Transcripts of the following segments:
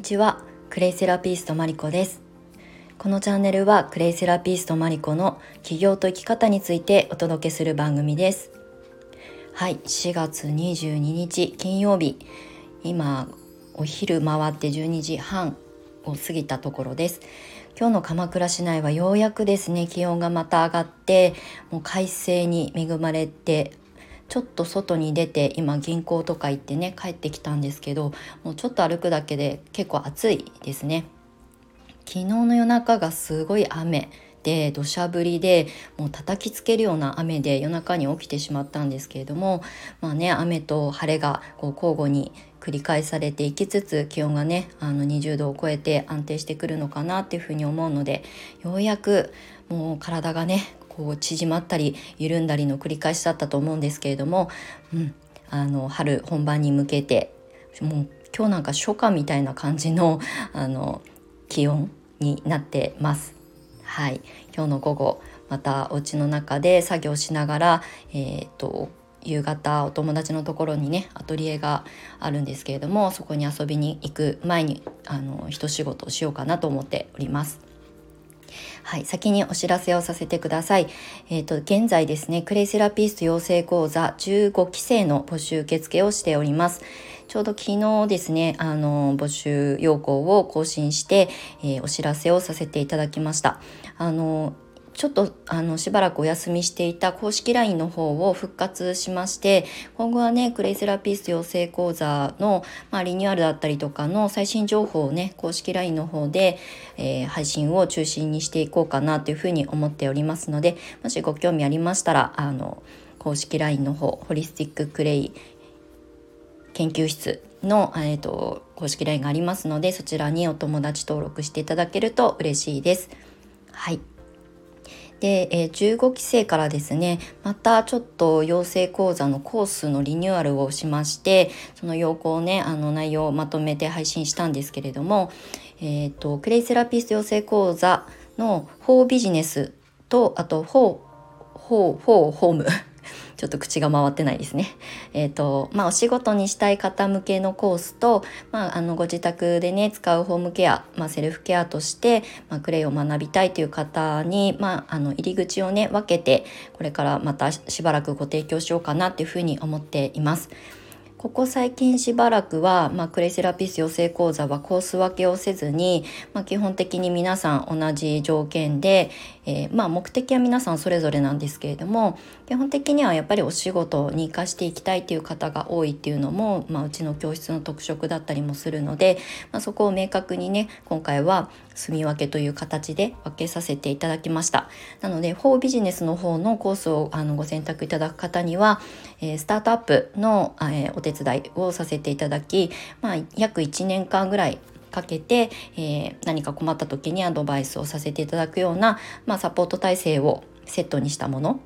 にちはクレイセラピストマリコです。このチャンネルはクレイセラピストマリコの起業と生き方についてお届けする番組です。はい4月22日金曜日。今お昼回って12時半を過ぎたところです。今日の鎌倉市内はようやくですね気温がまた上がってもう快晴に恵まれてちょっと外に出て今銀行とか行ってね帰ってきたんですけどもうちょっと歩くだけで結構暑いですね。昨日の夜中がすごい雨で土砂降りでもう叩きつけるような雨で夜中に起きてしまったんですけれどもまあね雨と晴れがこう交互に繰り返されていきつつ気温がねあの20度を超えて安定してくるのかなっていうふうに思うのでようやくもう体がねこう縮まったり緩んだりの繰り返しだったと思うんですけれども、うん、あの春本番に向けてもう今日なんか初夏みたいな感じの あの気温になってます。はい、今日の午後またお家の中で作業しながら、えーと、夕方お友達のところにねアトリエがあるんですけれどもそこに遊びに行く前にあの一仕事をしようかなと思っております。はい、先にお知らせをさせてください。えっ、ー、と、現在ですね、クレイセラピスト養成講座15期生の募集受付をしております。ちょうど昨日ですね、あの、募集要項を更新して、えー、お知らせをさせていただきました。あの、ちょっとあのしばらくお休みしていた公式 LINE の方を復活しまして今後はねクレイセラピスト養成講座の、まあ、リニューアルだったりとかの最新情報をね公式 LINE の方で、えー、配信を中心にしていこうかなというふうに思っておりますのでもしご興味ありましたらあの公式 LINE の方ホリスティッククレイ研究室の、えーと公式 LINE がありますのでそちらにお友達登録していただけると嬉しいです。はいで、え、15期生からですねまたちょっと養成講座のコースのリニューアルをしましてその要項をねあの内容をまとめて配信したんですけれども、えーと、クレイセラピスト養成講座の法ビジネスとあと4 4 4ホームちょっと口が回ってないですね。えっ、ー、と、まあ、お仕事にしたい方向けのコースと、まあ、あの、ご自宅でね、使うホームケア、まあ、セルフケアとして、まあ、クレイを学びたいという方に、まあ、あの、入り口をね、分けて、これからまたしばらくご提供しようかなっていうふうに思っています。ここ最近しばらくは、まあ、クレイセラピス養成講座はコース分けをせずに、まあ、基本的に皆さん同じ条件で、えー、まあ、目的は皆さんそれぞれなんですけれども基本的にはやっぱりお仕事に生かしていきたいという方が多いっていうのも、まあ、うちの教室の特色だったりもするので、まあ、そこを明確にね今回は住み分けという形で分けさせていただきました。なので法ビジネスの方のコースをあのご選択いただく方には、えー、スタートアップの、えー、お手伝いをさせていただき、まあ、約1年間ぐらいかけて、えー、何か困った時にアドバイスをさせていただくような、まあ、サポート体制をセットにしたもの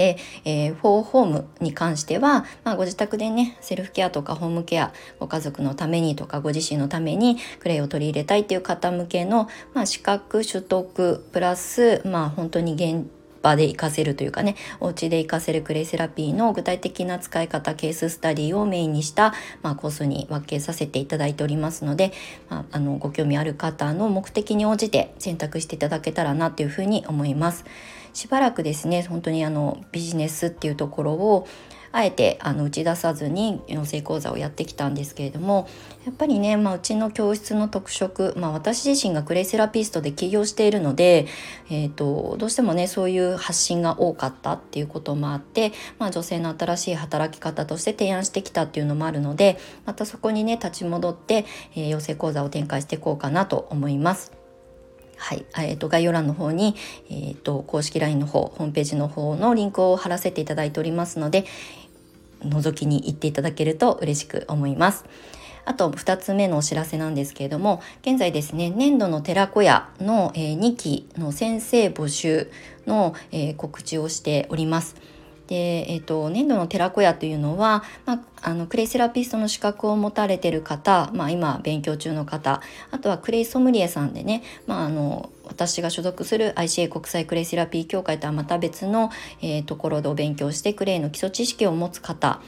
で、えー、フォーホームに関しては、まあ、ご自宅でねセルフケアとかホームケアご家族のためにとかご自身のためにクレイを取り入れたいっていう方向けの、まあ、資格取得プラス、まあ、本当に現場で活かせるというかねお家で活かせるクレイセラピーの具体的な使い方ケーススタディをメインにした、まあ、コースに分けさせていただいておりますので、まあ、あのご興味ある方の目的に応じて選択していただけたらなというふうに思います。しばらくですね本当にあのビジネスっていうところをあえてあの打ち出さずに養成講座をやってきたんですけれどもやっぱりね、まあ、うちの教室の特色、まあ、私自身がクレイセラピストで起業しているので、えーと、どうしてもねそういう発信が多かったっていうこともあって、まあ、女性の新しい働き方として提案してきたっていうのもあるのでまたそこにね立ち戻って、えー、養成講座を展開していこうかなと思います。はい、えーと、概要欄の方に、えーと、公式 LINE の方ホームページの方のリンクを貼らせていただいておりますので覗きに行っていただけると嬉しく思います。あと2つ目のお知らせなんですけれども現在ですね年度の寺子屋の、え、2期の先生募集の、え、告知をしております。で、えーと、年度の寺子屋というのは、まあ、あのクレイセラピストの資格を持たれてる方、まあ、今勉強中の方あとはクレイソムリエさんでね、まあ、あの私が所属する ICA 国際クレイセラピー協会とはまた別の、えー、ところでお勉強してクレイの基礎知識を持つ方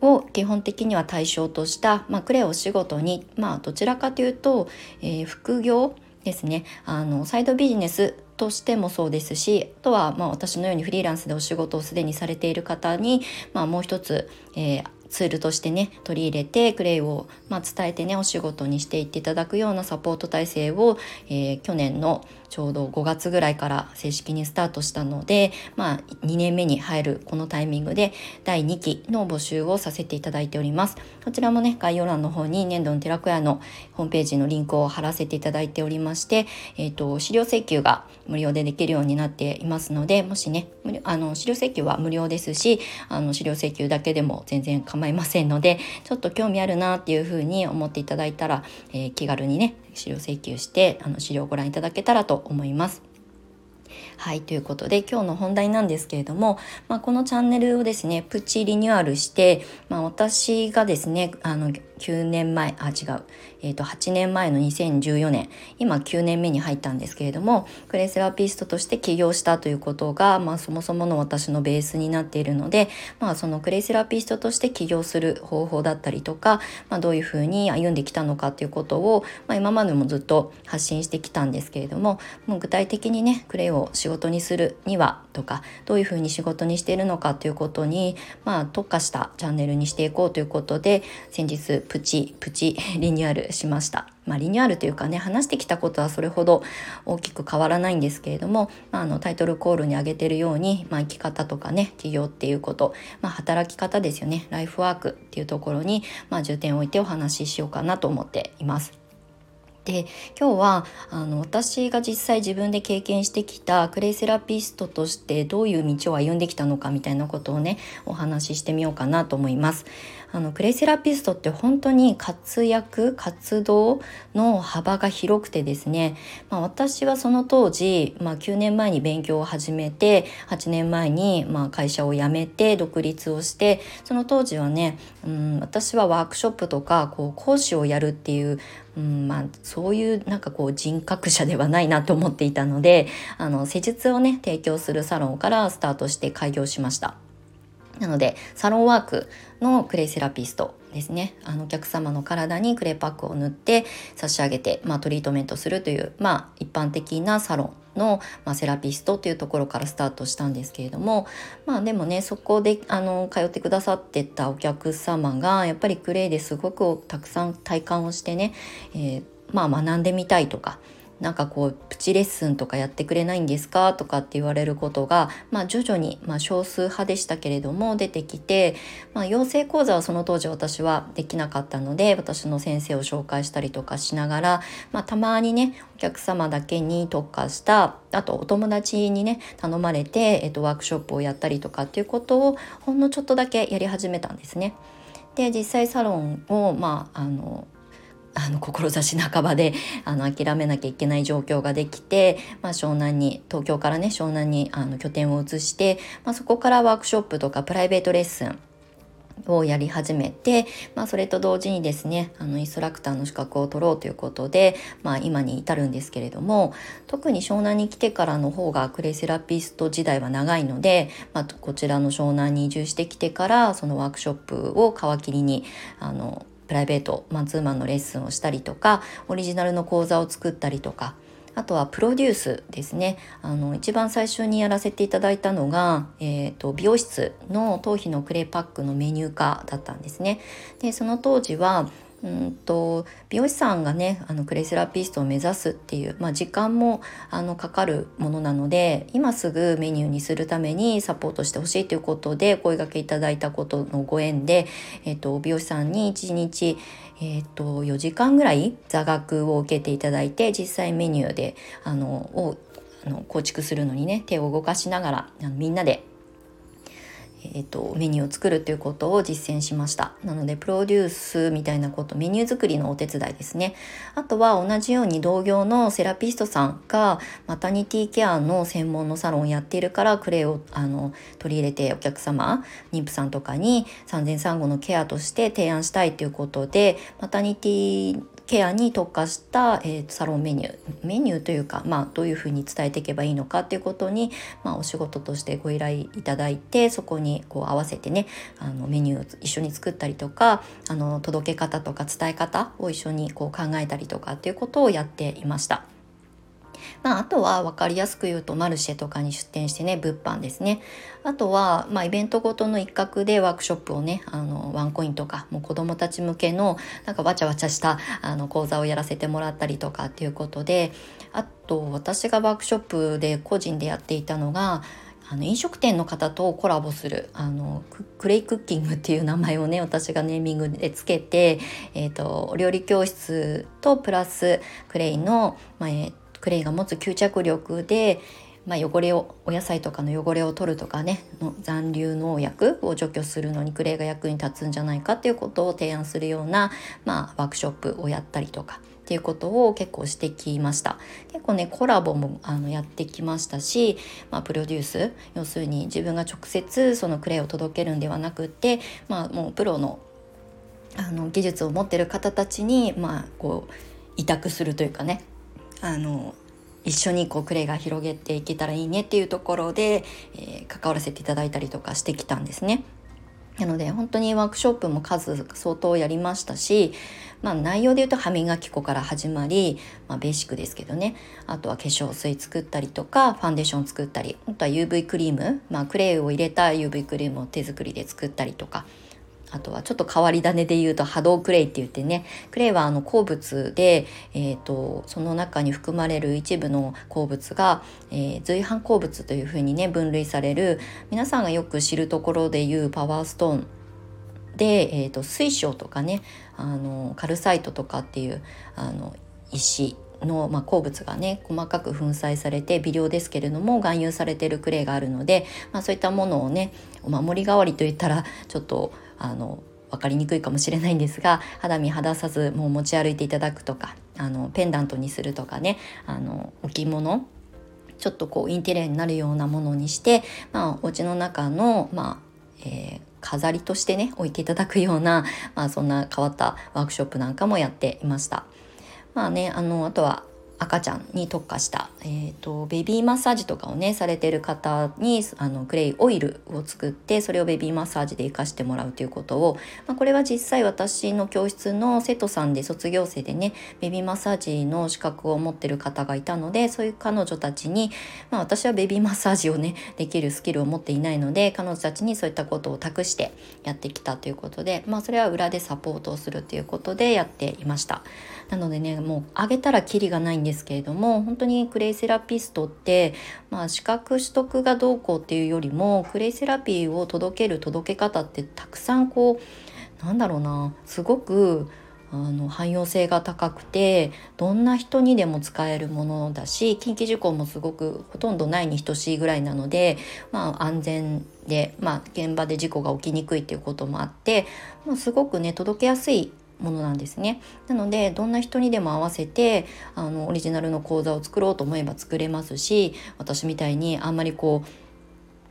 を基本的には対象とした、まあ、クレイを仕事に、まあ、どちらかというと、えー、副業ですね。あのサイドビジネスとしてもそうですしあとはまあ私のようにフリーランスでお仕事をすでにされている方に、まあ、もう一つ、えー、ツールとしてね取り入れてクレイを、まあ、伝えてねお仕事にしていっていただくようなサポート体制を、えー、去年のちょうど5月ぐらいから正式にスタートしたので、まあ、2年目に入るこのタイミングで第2期の募集をさせていただいております。こちらもね、概要欄の方に年度の寺子屋のホームページのリンクを貼らせていただいておりまして、えっ、ー、と、資料請求が無料でできるようになっていますので、もしね、あの、資料請求は無料ですし、あの、資料請求だけでも全然構構いませんので、ちょっと興味あるなっていうふうに思っていただいたら、えー、気軽にね、資料請求してあの資料をご覧いただけたらと思います。はいということで今日の本題なんですけれども、まあ、このチャンネルをですねプチリニューアルして、まあ、私がですねあの9年前あ違う、えー、と8年前の2014年今9年目に入ったんですけれどもクレイセラピストとして起業したということが、まあ、そもそもの私のベースになっているので、まあ、そのクレイセラピストとして起業する方法だったりとか、まあ、どういうふうに歩んできたのかということを、まあ、今までもずっと発信してきたんですけれどももう具体的にねクレイを仕事にするにはとかどういうふうに仕事にしているのかということに、まあ、特化したチャンネルにしていこうということで先日プチプチ リニューアルしました。まあ、リニューアルというかね話してきたことはそれほど大きく変わらないんですけれども、まあ、あのタイトルコールに挙げてるように、まあ、生き方とかね企業っていうこと、まあ、働き方ですよねライフワークっていうところに、ま、重点を置いてお話ししようかなと思っています。で今日はあの私が実際自分で経験してきたクレイセラピストとしてどういう道を歩んできたのかみたいなことをねお話ししてみようかなと思います。あのクレイセラピストって本当に活躍活動の幅が広くてですね、まあ、私はその当時、まあ、9年前に勉強を始めて8年前にまあ会社を辞めて独立をしてその当時はね、うん、私はワークショップとかこう講師をやるっていううんまあ、そういうなんかこう人格者ではないなと思っていたのであの施術をね提供するサロンからスタートして開業しました。なのでサロンワークのクレイセラピストですね。あのお客様の体にクレイパックを塗って差し上げて、まあ、トリートメントするという、まあ、一般的なサロンの、まあ、セラピストというところからスタートしたんですけれどもまあでもねそこであの通ってくださってたお客様がやっぱりクレイですごくたくさん体感をしてね、えー、まあ学んでみたいとかなんかこうプチレッスンとかやってくれないんですか？とかって言われることが、まあ、徐々に、まあ、少数派でしたけれども出てきて、まあ、養成講座はその当時私はできなかったので私の先生を紹介したりとかしながら、まあ、たまにねお客様だけに特化したあとお友達にね頼まれて、えっと、ワークショップをやったりとかっていうことをほんのちょっとだけやり始めたんですね。で実際サロンをまああのあの志半ばであの諦めなきゃいけない状況ができて、まあ、湘南に東京からね湘南にあの拠点を移して、まあ、そこからワークショップとかプライベートレッスンをやり始めて、まあ、それと同時にですねあのインストラクターの資格を取ろうということで、まあ、今に至るんですけれども特に湘南に来てからの方がクレイセラピスト時代は長いので、まあ、こちらの湘南に移住してきてからそのワークショップを皮切りにあのプライベートマンツーマンのレッスンをしたりとかオリジナルの講座を作ったりとかあとはプロデュースですねあの一番最初にやらせていただいたのが、えーと、美容室の頭皮のクレーパックのメニュー化だったんですね。でその当時はうんと美容師さんがねあのクレイセラピストを目指すっていう、まあ、時間もあのかかるものなので今すぐメニューにするためにサポートしてほしいということで声がけいただいたことのご縁で、えーと、美容師さんに1日、えーと、4時間ぐらい座学を受けていただいて実際メニューであのをあの構築するのにね手を動かしながらあのみんなでえーと、メニューを作るっていうことを実践しました。なのでプロデュースみたいなことメニュー作りのお手伝いですね。あとは同じように同業のセラピストさんがマタニティケアの専門のサロンをやっているからクレイをあの取り入れてお客様妊婦さんとかに産前産後のケアとして提案したいということでマタニティケアに特化した、えー、サロンメニューメニューというか、まあ、どういうふうに伝えていけばいいのかっていうことに、まあ、お仕事としてご依頼いただいてそこにこう合わせてねあのメニューを一緒に作ったりとかあの届け方とか伝え方を一緒にこう考えたりとかっていうことをやっていました。まあ、あとは分かりやすく言うとマルシェとかに出店してね物販ですね。あとは、まあ、イベントごとの一角でワークショップをねあのワンコインとかもう子どもたち向けのなんかわちゃわちゃしたあの講座をやらせてもらったりとかっていうことであと私がワークショップで個人でやっていたのがあの飲食店の方とコラボするあのクレイクッキングっていう名前をね私がネーミングでつけて、えーと、お料理教室とプラスクレイの、まあえー、クレイが持つ吸着力で、まあ、汚れをお野菜とかの汚れを取るとかねの残留農薬を除去するのにクレイが役に立つんじゃないかっていうことを提案するような、まあ、ワークショップをやったりとかっていうことを結構してきました。結構ねコラボもあのやってきましたし、まあ、プロデュース要するに自分が直接そのクレイを届けるんではなくて、まあ、もうプロのあの技術を持ってる方たちに、まあ、こう委託するというかねあの一緒にこうクレイが広げていけたらいいねっていうところで、えー、関わらせていただいたりとかしてきたんですね。なので本当にワークショップも数相当やりましたし、まあ、内容で言うと歯磨き粉から始まり、まあ、ベーシックですけどねあとは化粧水作ったりとかファンデーション作ったりあとは UV クリーム、まあ、クレイを入れた UV クリームを手作りで作ったりとかあとはちょっと変わり種で言うと波動クレイって言ってねクレイはあの鉱物で、えーと、その中に含まれる一部の鉱物が、えー、随伴鉱物というふうにね分類される皆さんがよく知るところで言うパワーストーン。で、えーと、水晶とかねあのカルサイトとかっていうあの石の、まあ、鉱物がね細かく粉砕されて微量ですけれども含有されているクレイがあるので、まあ、そういったものをねお守り代わりといったらちょっとあの分かりにくいかもしれないんですが肌身離さずもう持ち歩いていただくとかあのペンダントにするとかねあの置物ちょっとこうインテリアになるようなものにして、まあ、お家の中の、まあえー、飾りとしてね置いていただくような、まあ、そんな変わったワークショップなんかもやっていました。まあねあのあとは赤ちゃんに特化した、えーと、ベビーマッサージとかをねされてる方にあのクレイオイルを作ってそれをベビーマッサージで活かしてもらうということを、まあ、これは実際私の教室の生徒さんで卒業生でねベビーマッサージの資格を持ってる方がいたのでそういう彼女たちに、まあ、私はベビーマッサージをねできるスキルを持っていないので彼女たちにそういったことを託してやってきたということで、まあ、それは裏でサポートをするということでやっていました。なのでねもうあげたらキリがないんでですけれども本当にクレイセラピストって、まあ、資格取得がどうこうっていうよりもクレイセラピーを届ける届け方ってたくさんこうなんだろうなすごくあの汎用性が高くてどんな人にでも使えるものだし近畿事項もすごくほとんどないに等しいぐらいなので、まあ、安全で、まあ、現場で事故が起きにくいっていうこともあって、まあ、すごくね届けやすいものなんですね。なのでどんな人にでも合わせてあのオリジナルの講座を作ろうと思えば作れますし私みたいにあんまりこう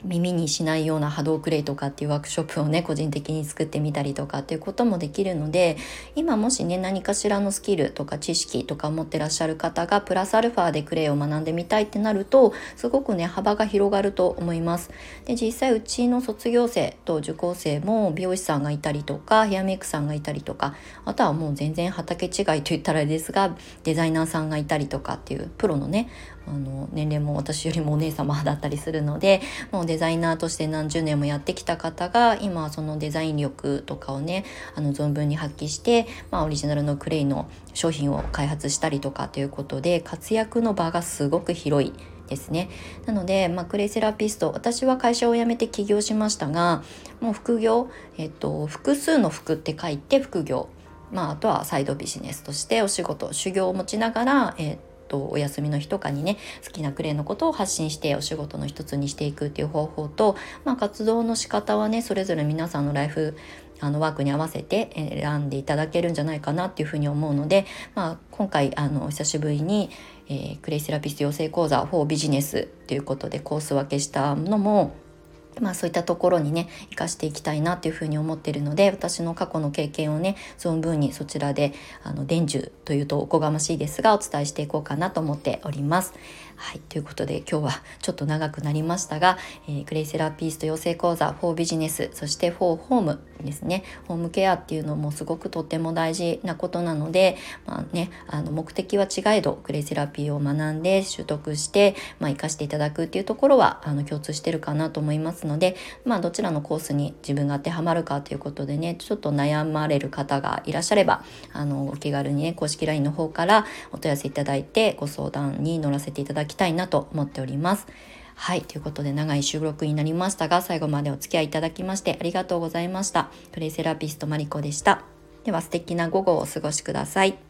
耳にしないような波動クレイとかっていうワークショップをね個人的に作ってみたりとかっていうこともできるので今もしね何かしらのスキルとか知識とか持ってらっしゃる方がプラスアルファでクレイを学んでみたいってなるとすごくね幅が広がると思います。で実際うちの卒業生と受講生も美容師さんがいたりとかヘアメイクさんがいたりとかあとはもう全然畑違いと言ったらあれですがデザイナーさんがいたりとかっていうプロのねあの年齢も私よりもお姉様だったりするのでもうデザイナーとして何十年もやってきた方が今はそのデザイン力とかをねあの存分に発揮して、まあ、オリジナルのクレイの商品を開発したりとかということで活躍の場がすごく広いですね。なので、まあ、クレイセラピスト私は会社を辞めて起業しましたがもう副業、えっと、複数の服って書いて副業まあ、あとはサイドビジネスとしてお仕事修行を持ちながら、えー、とお休みの日とかにね好きなクレイのことを発信してお仕事の一つにしていくっていう方法と、まあ、活動の仕方はねそれぞれ皆さんのライフあのワークに合わせて選んでいただけるんじゃないかなっていうふうに思うので、まあ、今回あの久しぶりに、えー、クレイセラピスト養成講座4ビジネスということでコース分けしたのもまあそういったところにね生かしていきたいなというふうに思っているので私の過去の経験をね存分にそちらであの伝授というとおこがましいですがお伝えしていこうかなと思っております。はい、ということで今日はちょっと長くなりましたが、えー、クレイセラピスト養成講座4ビジネスそして4ホームですね。ホームケアっていうのもすごくとっても大事なことなので、まあね、あの目的は違えどクレイセラピーを学んで習得して、まあ、生かしていただくっていうところはあの共通してるかなと思いますので、まあ、どちらのコースに自分が当てはまるかということでねちょっと悩まれる方がいらっしゃればあのお気軽にね公式 LINE の方からお問い合わせいただいてご相談に乗らせていただききたいなと思っております。はい、ということで長い収録になりましたが最後までお付き合いいただきましてありがとうございました。プレイセラピストマリコでした。では素敵な午後をお過ごしください。